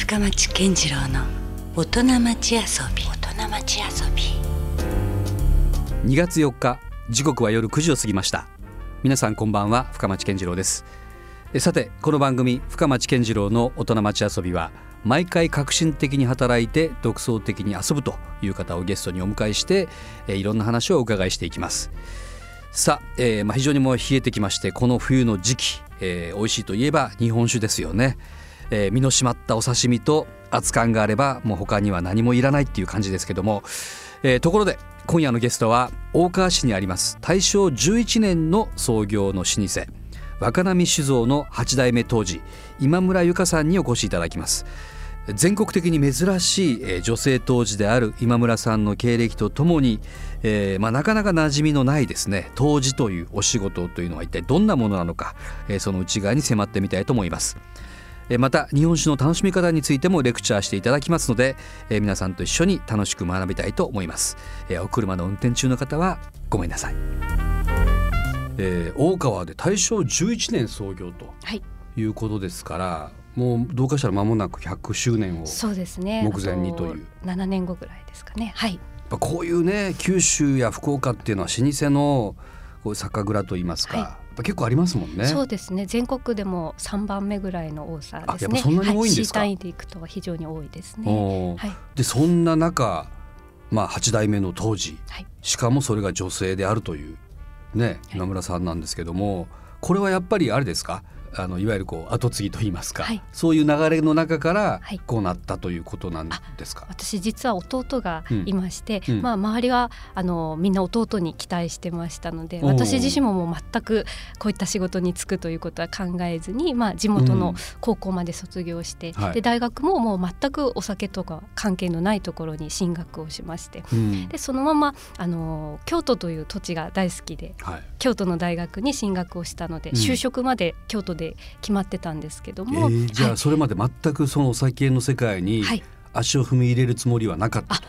深町健次郎の大人町遊び。大人町遊び。2月4日時刻は夜9時を過ぎました。皆さんこんばんは深町健次郎です。えさてこの番組深町健次郎の大人町遊びは毎回革新的に働いて独創的に遊ぶという方をゲストにお迎えしてえいろんな話をお伺いしていきます。さあ、えーまあ、非常にもう冷えてきましてこの冬の時期、えー、美味しいといえば日本酒ですよね、えー、身の締まったお刺身と熱燗があればもう他には何もいらないっていう感じですけども、えー、ところで今夜のゲストは大川市にあります大正11年の創業の老舗若波酒造の8代目当時今村由香さんにお越しいただきます。全国的に珍しい女性当時である今村さんの経歴とともに、えーまあ、なかなか馴染みのないですね当時というお仕事というのは一体どんなものなのか、えー、その内側に迫ってみたいと思います。また日本酒の楽しみ方についてもレクチャーしていただきますので、えー、皆さんと一緒に楽しく学びたいと思います、えー、お車の運転中の方はごめんなさい、えー、大川で大正11年創業とい。うことですから、はい、もうどうかしたら間もなく100周年を目前にという。う、ね、7年後ぐらいですかね。はい。こういうね九州や福岡っていうのは老舗のこう酒蔵といいますか、はい結構ありますもんね。そうですね。全国でも三番目ぐらいの多さですね。そんなに多いんですか？はい、単位でいくと非常に多いですね。はい。でそんな中、まあ八代目の当時、はい、しかもそれが女性であるというね今村さんなんですけども、これはやっぱりあれですか？あのいわゆるこう後継ぎと言いますか、はい、そういう流れの中からこうなったということなんですか、はい、私実は弟がいまして、うん、まあ、周りはあのみんな弟に期待してましたので私自身ももう全くこういった仕事に就くということは考えずに、まあ、地元の高校まで卒業して、うん、で大学ももう全くお酒とか関係のないところに進学をしまして、うん、でそのままあの京都という土地が大好きで、はい、京都の大学に進学をしたので、就職まで京都で決まってたんですけども、えー、じゃあそれまで全くそのお酒の世界に、足を踏み入れるつもりはなかったと。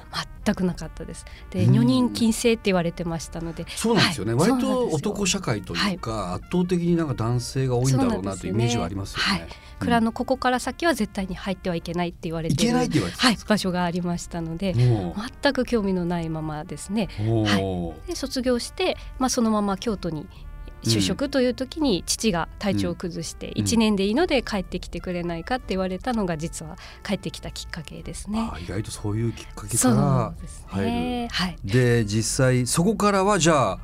全くなかったです。で、女人禁制って言われてましたので。そうなんですよね。はい、割と男社会というか、はい、圧倒的になんか男性が多いんだろうなというイメージはありますよね。はい、蔵のここから先は絶対に入ってはいけないって言われてる。はい、場所がありましたので、全く興味のないままですね。はい。で卒業して、まあそのまま京都に就職という時に父が体調を崩して1年でいいので帰ってきてくれないかって言われたのが実は帰ってきたきっかけですね。意外とそういうきっかけか。ら入る。ね、はい、で実際そこからはじゃあ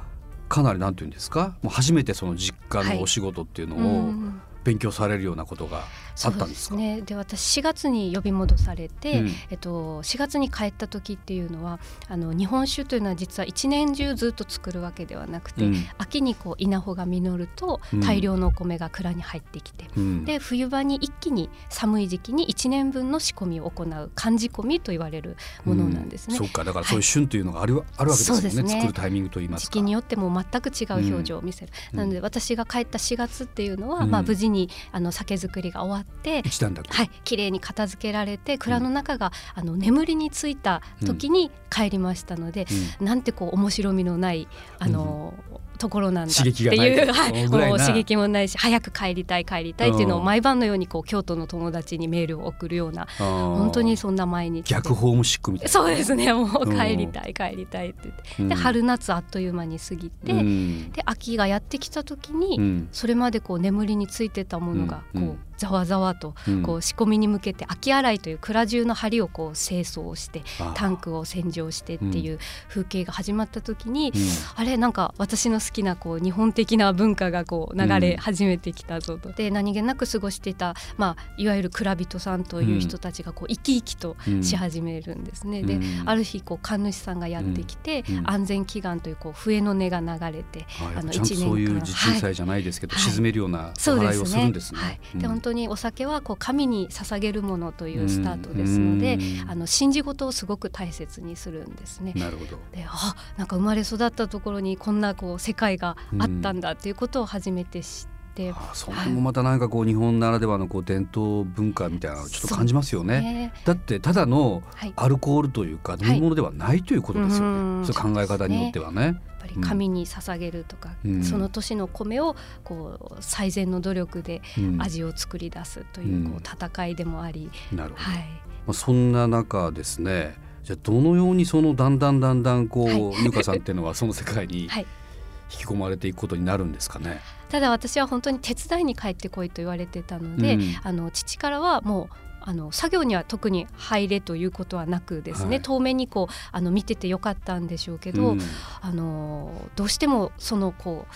かなりなんていうんですか？もう初めてその実家のお仕事っていうのを勉強されるようなことがあったんですね。で私4月に呼び戻されて、うん、えっと4月に帰った時っていうのはあの日本酒というのは実は一年中ずっと作るわけではなくて、うん、秋にこう稲穂が実ると大量のお米が蔵に入ってきて、うん、で冬場に一気に寒い時期に1年分の仕込みを行う寒仕込みと言われるものなんですね。そうか。だからそういう旬というのがあるはい、あるわけですよね、ね、作るタイミングといいます時期によっても全く違う表情を見せる。なので私が帰った4月っていうのは、まあ無事にあの酒造りが終わって一段落はい綺麗に片付けられて蔵の中が、あの眠りについた時に帰りましたので、なんてこう面白みのないあの、ところなんだっていう、はい、もう刺激もないし早く帰りたい帰りたいっていうのを毎晩のようにこう京都の友達にメールを送るような本当にそんな毎日。逆ホームシックみたいな。そうですねもう帰りたい帰りたいって言って、で春夏あっという間に過ぎて、で秋がやってきた時に、それまでこう眠りについてたものがこう、ざわざわとこう仕込みに向けて秋洗いという蔵中の梁をこう清掃してタンクを洗浄してっていう風景が始まった時に、あれなんか私の好きなこう日本的な文化がこう流れ始めてきたぞと。で何気なく過ごしていた、まあ、いわゆる蔵人さんという人たちがこう生き生きとし始めるんですね。である日こう神主さんがやってきて、安全祈願というこう笛の音が流れて、あの1年間。そういう地鎮祭じゃないですけど、沈めるようなお祓いをするんですね。はい。で本当にお酒はこう神に捧げるものというスタートですので、あの信じ事をすごく大切にするんですね。なるほど。であなんか生まれ育ったところにこんなこう世界があったんだということを初めて知って。あそれもまた何かこう日本ならではのこう伝統文化みたいなのをちょっと感じますよね。ね。だってただのアルコールというか飲み物ではないということですよね。はい、そう考え方によってはね。ぱり神に捧げるとか、うん、その年の米をこう最善の努力で味を作り出すというこう戦いでもあり、なるほど、はい、まあ、そんな中ですね。じゃあどのようにそのだんだんだんだんこう、はい、ゆかさんっていうのはその世界に、はい引き込まれていくことになるんですかね？ただ私は本当に手伝いに帰ってこいと言われてたので、うん、あの父からはもうあの作業には特に入れということはなくですね、はい、遠目にこうあの見ててよかったんでしょうけど、うん、あのどうしてもそのこう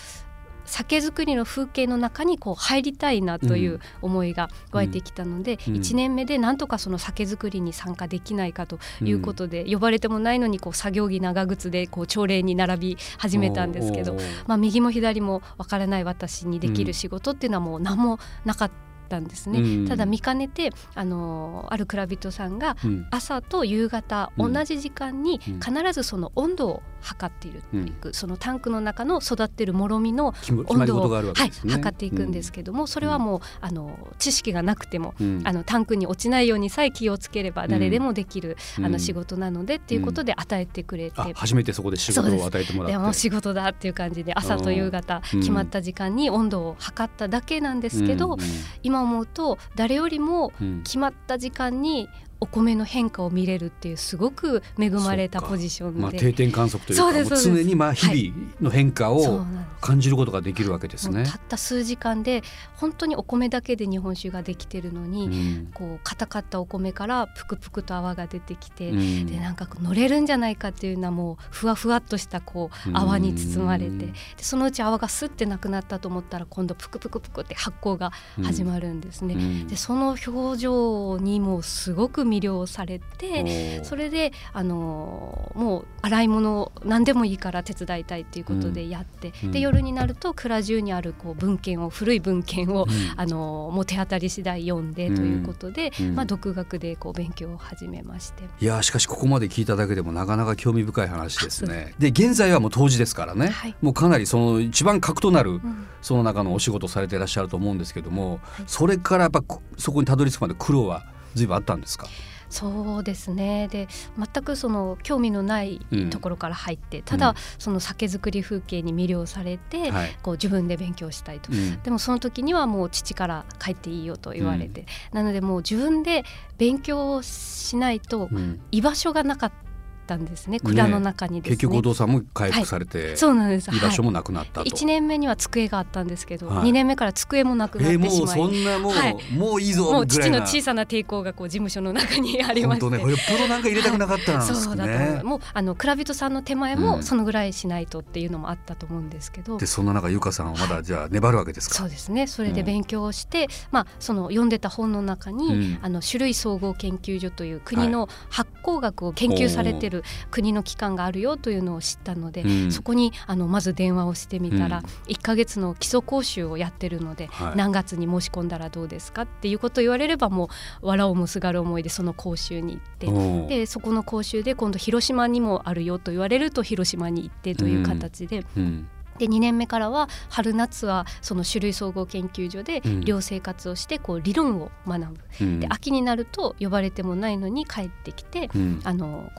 酒造りの風景の中にこう入りたいなという思いが湧いてきたので、うん、1年目でなんとかその酒造りに参加できないかということで、うん、呼ばれてもないのにこう作業着長靴でこう朝礼に並び始めたんですけど、まあ、右も左もわからない私にできる仕事っていうのはもう何もなかった。んですね、うん、ただ見かねてあのある蔵人さんが朝と夕方、同じ時間に必ずその温度を測っているう、そのタンクの中の育ってるもろみの温度を、はい、測っていくんですけども、それはもうあの知識がなくても、あのタンクに落ちないようにさえ気をつければ誰でもできる、あの仕事なのでっていうことで与えてくれて、初めてそこで仕事を与えてもらってでも仕事だっていう感じで朝と夕方決まった時間に温度を測っただけなんですけど、今思うと誰よりも決まった時間にお米の変化を見れるっていうすごく恵まれたポジションで、まあ、定点観測というか常にまあ日々の変化を感じることができるわけですね。はい、たった数時間で本当にお米だけで日本酒ができてるのに、うん、こう硬かったお米からぷくぷくと泡が出てきて、うん、でなんか乗れるんじゃないかっていうのはもうふわふわっとしたこう泡に包まれて、でそのうち泡がスッてなくなったと思ったら今度ぷくぷくぷくって発酵が始まるんですね。うん、でその表情にもすごく魅了されてそれであのもう洗い物何でもいいから手伝いたいっていうことでやって、うん、で夜になると蔵中にあるこう文献を古い文献を、うん、あのもう手当たり次第読んでということで、うん、まあ、独学でこう勉強を始めまして。いやしかしここまで聞いただけでもなかなか興味深い話ですね。で現在はもう当時ですからね、はい、もうかなりその一番核となる、その中のお仕事されていらっしゃると思うんですけども、はい、それからやっぱそこにたどり着くまで苦労は随分あったんですか？そうですね。で全くその興味のないところから入って、うん、ただその酒造り風景に魅了されて、うん、こう自分で勉強したいと、でもその時にはもう父から帰っていいよと言われて、なのでもう自分で勉強しないと居場所がなかったったんですね蔵の中に、ね、結局お父さんも回復されて、はい、そうなんです。居場所もなくなったと、1年目には机があったんですけど、はい、2年目から机もなくなってしまい、えー、もうそんなもう、はい、もういいぞもう父の小さな抵抗がこう事務所の中にありまして。本当ねよっぽどなんか入れたくなかったんですね、そうだともうあの蔵人さんの手前もそのぐらいしないとっていうのもあったと思うんですけど、でそんな中由香さんはまだじゃあ粘るわけですか、そうですね。それで勉強をして、うん、まあその読んでた本の中に、うん、あの種類総合研究所という国の発酵学を研究されてる国の機関があるよというのを知ったので、うん、そこにあのまず電話をしてみたら、うん、1か月の基礎講習をやってるので、はい、何月に申し込んだらどうですかっていうことを言われればもう藁をもすがる思いでその講習に行ってでそこの講習で今度広島にもあるよと言われると広島に行ってという形で。うん。で2年目からは春夏はその種類総合研究所で寮生活をしてこう理論を学ぶ、うん、で秋になると呼ばれてもないのに帰ってきて、うん、あの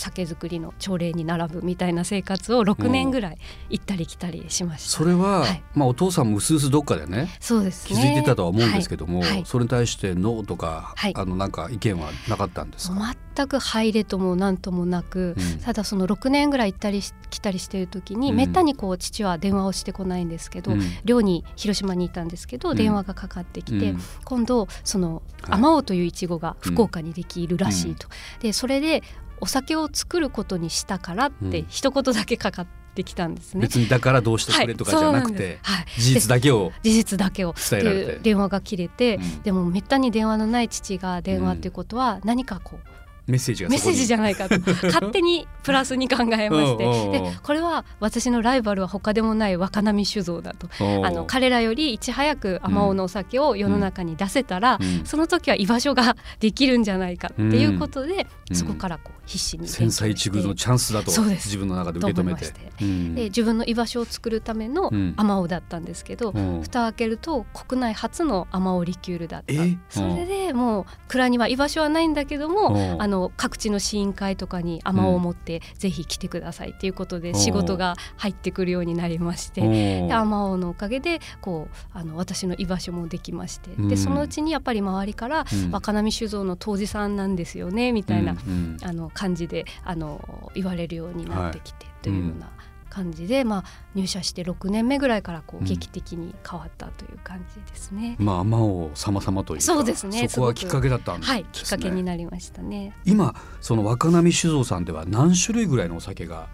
酒造りの朝礼に並ぶみたいな生活を6年ぐらい行ったり来たりしました、それは、はい、まあ、お父さんもうすうすどっかでねそうです、ね、気づいてたとは思うんですけども、はい。はい、それに対してノーとか、あのなんか意見はなかったんですか？全く入れとも何ともなく、うん、ただその6年ぐらい行ったり来たりしてる時に、うん、めったにこう父は電話をしてこないんですけど、うん、寮に広島にいたんですけど、電話がかかってきて、今度そのあまおうといういちごが福岡にできるらしいと。でそれでお酒を作ることにしたからって一言だけかかってきたんですね、別にだからどうしてくれとかじゃなくて、はい、事実だけを事実だけを伝えられて。電話が切れて、うん、でもめったに電話のない父が電話っていうことは何かこう、メッセージがメッセージじゃないかと。勝手にプラスに考えまして。でこれは私のライバルは他でもない若波酒造だと。あの彼らよりいち早くあまおうのお酒を世の中に出せたら、うん、その時は居場所ができるんじゃないかっていうことで、うん、そこからこう必死に千載一遇のチャンスだと自分の中で受け止めて。で自分の居場所を作るためのあまおうだったんですけど、蓋を開けると国内初のあまおうリキュールだった。それでもう蔵には居場所はないんだけどもあのの各地の試飲会とかに甘を持ってぜひ来てくださいっていうことで仕事が入ってくるようになりましてで甘おのおかげでこうあの私の居場所もできましてでそのうちにやっぱり周りから「若波酒造の杜氏さんなんですよね」みたいな、あの感じであの言われるようになってきてというような。感じで、まあ、入社して6年目ぐらいからこう劇的に変わったという感じですね。うん、まあ、魔王様様というそうですね。そこはきっかけだったんです、ね、はい、きっかけになりましたね。今その若波酒造さんでは何種類ぐらいのお酒が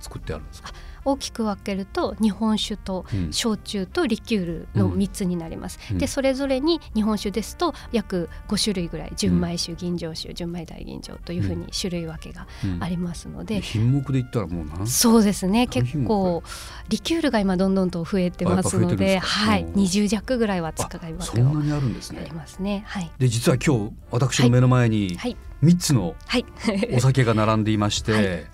作ってあるんですか？はい大きく分けると日本酒と焼酎とリキュールの3つになります。うん、でそれぞれに日本酒ですと約5種類ぐらい純米酒吟醸酒純米大吟醸というふうに種類分けがありますので、うん、品目で言ったらもう何そうですね。結構リキュールが今どんどんと増えてますのではい。20弱ぐらいは使い分けがあるんですね。ありますね。はい、で実は今日私の目の前に3つのお酒が並んでいまして、はい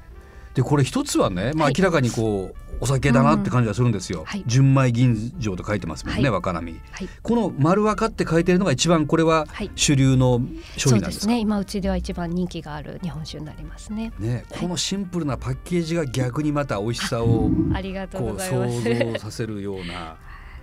でこれ一つはね、まあ、明らかにこう、お酒だなって感じがするんですよ、うんはい、純米吟醸と書いてますもんね、はい、若波、はい、この丸若って書いてるのが一番これは主流の商品なんですか、ね。今うちでは一番人気がある日本酒になりますね。ねこのシンプルなパッケージが逆にまた美味しさをありがとうございます。想像させるような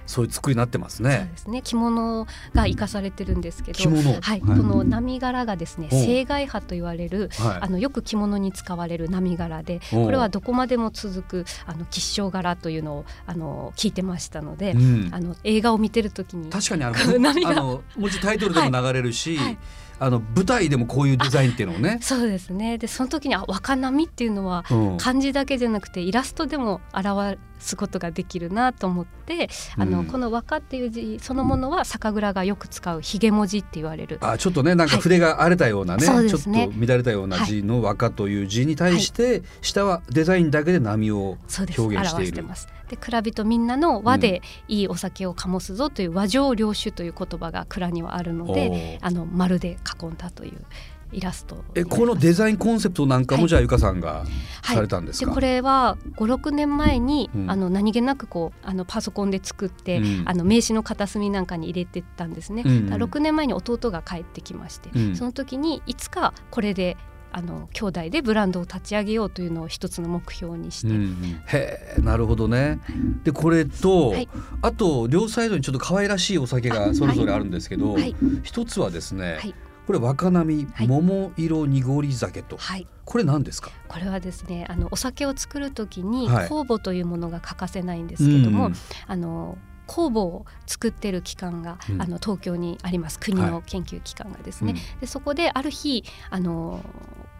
そういう作りになってますね。そうですね。着物が生かされてるんですけど、はい、はい、この波柄がですね、青外波と言われる、はい、あのよく着物に使われる波柄で、これはどこまでも続くあの吉祥柄というのをあの聞いてましたので、うん、あの映画を見てる時に確かにあの あのもちタイトルでも流れるし。はいあの舞台でもこういうデザインっていうのをね。そうですね。でその時にあ若波っていうのは漢字だけじゃなくてイラストでも表すことができるなと思ってあの、うん、この和歌っていう字そのものは酒蔵がよく使うひげ文字って言われる。あちょっとねなんか筆が荒れたようなねはい、ちょっと乱れたような字の和歌という字に対して、はい、下はデザインだけで波を表現している。で蔵人みんなの和でいいお酒を醸すぞという和上領主という言葉が蔵にはあるので、あの丸で囲んだという。イラストえこのデザインコンセプトなんかも、じゃあゆかさんがされたんですか、はい、でこれは56年前に、うん、あの何気なくこうあのパソコンで作って、うん、あの名刺の片隅なんかに入れてたんですね、うん、6年前に弟が帰ってきまして、その時にいつかこれであの兄弟でブランドを立ち上げようというのを一つの目標にして、うん、へえなるほどね、はい、でこれと、はい、あと両サイドにちょっと可愛らしいお酒がそれぞれあるんですけど、はい、一つはですね、これ若波桃色濁り酒と、はい、これ何ですか？これはですねあのお酒を作る時に酵母というものが欠かせないんですけども、はいうん。あの酵母を作ってる機関が、うん、あの東京にあります。国の研究機関がですね、はいうん、でそこである日あの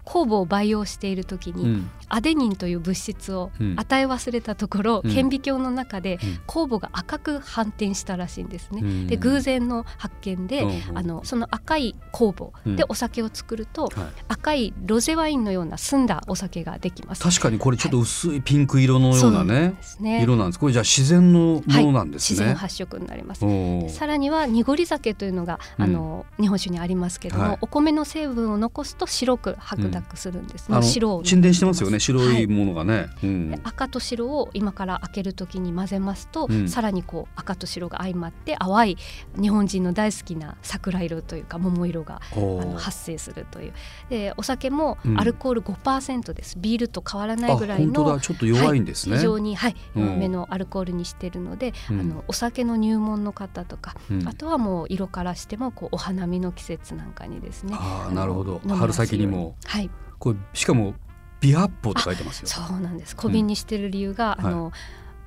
酵母を培養している時に、うん、アデニンという物質を与え忘れたところ、うん、顕微鏡の中で酵母が赤く反転したらしいんですね。うん、で偶然の発見で、あのその赤い酵母でお酒を作ると、赤いロゼワインのような澄んだお酒ができます。確かにこれちょっと薄いピンク色のようなねはい、ね。色なんです。これじゃあ自然のものなんですね。はい、自然発色になります。さらには濁り酒というのがあの、日本酒にありますけども、はい、お米の成分を残すと白く白濁するんですね、白沈殿してますよね。白いものがね、はいうん、赤と白を今から開けるときに混ぜますと、うん、さらにこう赤と白が相まって淡い日本人の大好きな桜色というか桃色があの発生するという。でお酒もアルコール5%です、うん、ビールと変わらないぐらいのちょっと弱いんですね、はい、非常に、はい、弱めのアルコールにしてるので、あのお酒の入門の方とか、あとはもう色からしてもこうお花見の季節なんかにですねあなるほど。春先にも。はいこれしかも美発泡って書いてますよ。そうなんです。小瓶にしてる理由が、うん、あの、はい、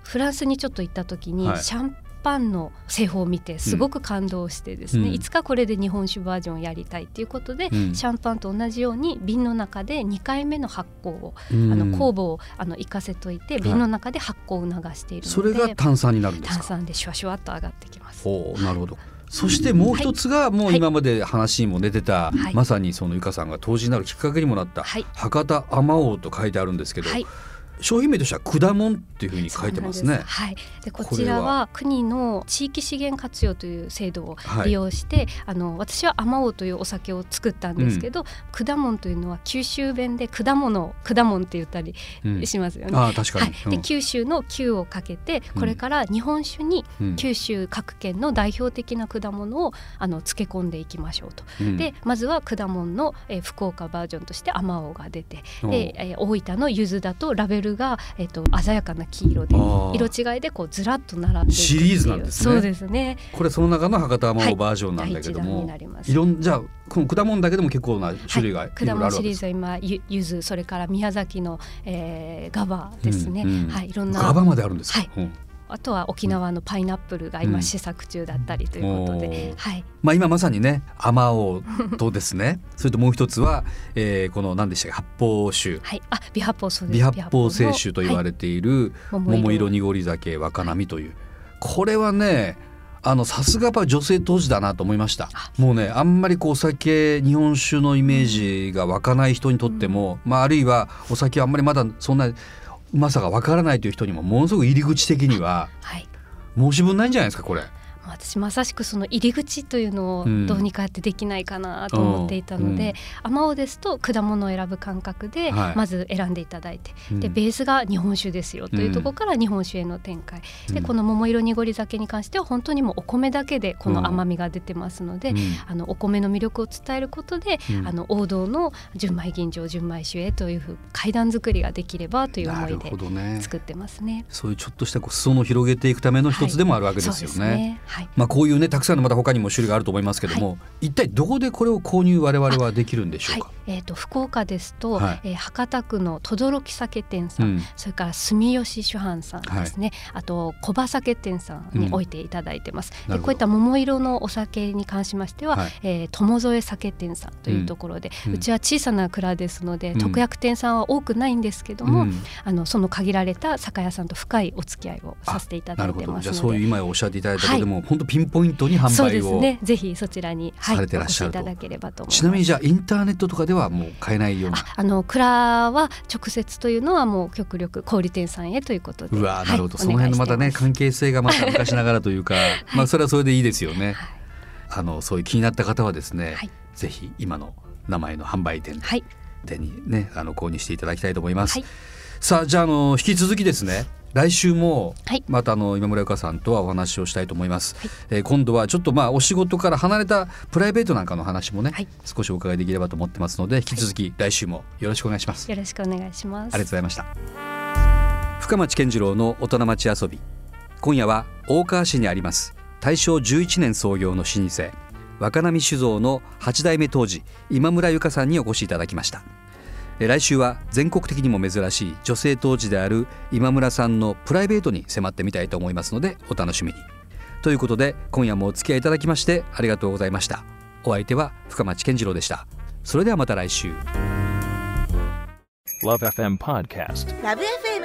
フランスにちょっと行った時に、はい、シャンパンの製法を見てすごく感動してですね、うん、いつかこれで日本酒バージョンをやりたいっていうことで、うん、シャンパンと同じように瓶の中で2回目の発酵を、あの酵母をあの行かせといて瓶の中で発酵を促しているので、それが炭酸になるんです炭酸でシュワシュワっと上がってきます。おなるほど、そしてもう一つがもう今まで話にも出てた、はい、まさにそのゆかさんが当時になるきっかけにもなった、はい、博多あまおうと書いてあるんですけど、はい、商品名としては果物っていうふうに書いてますね。はい。でこちらは国の地域資源活用という制度を利用して、はい、あの私はあまおうというお酒を作ったんですけど、うん、果物というのは九州弁で果物果物って言ったりしますよね。うん、あ確かに。はい、で九州の九をかけてこれから日本酒に九州各県の代表的な果物をあの漬け込んでいきましょうと。でまずは果物の、えー、福岡バージョンとしてあまおうが出て、で、えー、大分の柚子だとラベルルが、えっと、鮮やかな黄色で色違いでこうずらっと並んでシリーズなんですね。そうですね。これその中の博多マオバージョンなんだけども、はい、いろんじゃあこの果物だけでも結構な種類が、はい、果物シリーズは今ゆゆずそれから宮崎の、えー、ガバですね、うんうん、はい。いろんなガバまであるんですか、はい、うんあとは沖縄のパイナップルが今試作中だったりということで、うん、はい。まあ今まさにね、あまおうとですね、それともう一つは、えー、この何でしたっけ、発泡酒。はい。あ、微発泡そうです。微発泡清酒と言われている、はい、桃色濁り酒若波という、はい、これはね。あのさすがや女性当時だなと思いましたもうねあんまりこうお酒日本酒のイメージが湧かない人にとっても、うん、まあ、あるいはお酒はあんまりまだそんなうまさがわからないという人にもものすごく入り口的には申し分ないんじゃないですかこれ。私まさしくその入り口というのをどうにかやってできないかなと思っていたので、あまおですと果物を選ぶ感覚でまず選んでいただいて、はい、でベースが日本酒ですよというところから日本酒への展開、うん、でこの桃色濁り酒に関しては本当にもうお米だけでこの甘みが出てますので、うん、あのお米の魅力を伝えることで、うん、あの王道の純米吟醸純米酒へというふう階段作りができればという思いで作ってますね。ねそういうちょっとした裾野を広げていくための一つでもあるわけですよね。はい、ねはい、まあこういうねたくさんのまた他にも種類があると思いますけども、はい、一体どこでこれを購入我々はできるんでしょうか？えーと、福岡ですと、はい、えー、博多区の轟酒店さん、うん、それから住吉酒販さんですね、はい、あと小葉酒店さんに置いていただいてます、うん、でこういった桃色のお酒に関しましては、はい、えー、友添酒店さんというところで、うん、うちは小さな蔵ですので、特約店さんは多くないんですけども、あのその限られた酒屋さんと深いお付き合いをさせていただいてますじゃあそういう今おっしゃっていただいたけども、本当ピンポイントに販売をそうですね。ぜひそちらに、はい、されてらっしゃると。ちなみにじゃあインターネットとかではもう買えないようなあの蔵は直接というのはもう極力小売店さんへということで。うわなるほど、はい、その辺のまたね関係性がまた昔ながらというか、はい、まあそれはそれでいいですよね、はい、あのそういう気になった方はですね、はい、ぜひ今の名前の販売店でにねあの購入していただきたいと思います、さあじゃあの引き続きですね来週もまたあの今村由香さんとはお話をしたいと思います、はい、えー、今度はちょっとまあお仕事から離れたプライベートなんかの話もね、はい、少しお伺いできればと思ってますので引き続き来週もよろしくお願いします、よろしくお願いします。ありがとうございました。深町健次郎の大人町遊び。今夜は大川市にあります大正11年創業の老舗若波酒造の8代目当時今村由香さんにお越しいただきました来週は全国的にも珍しい女性当時である今村さんのプライベートに迫ってみたいと思いますのでお楽しみに。ということで今夜もお付き合いいただきましてありがとうございました。お相手は深町健次郎でした。それではまた来週。LoveFM Podcast LoveFM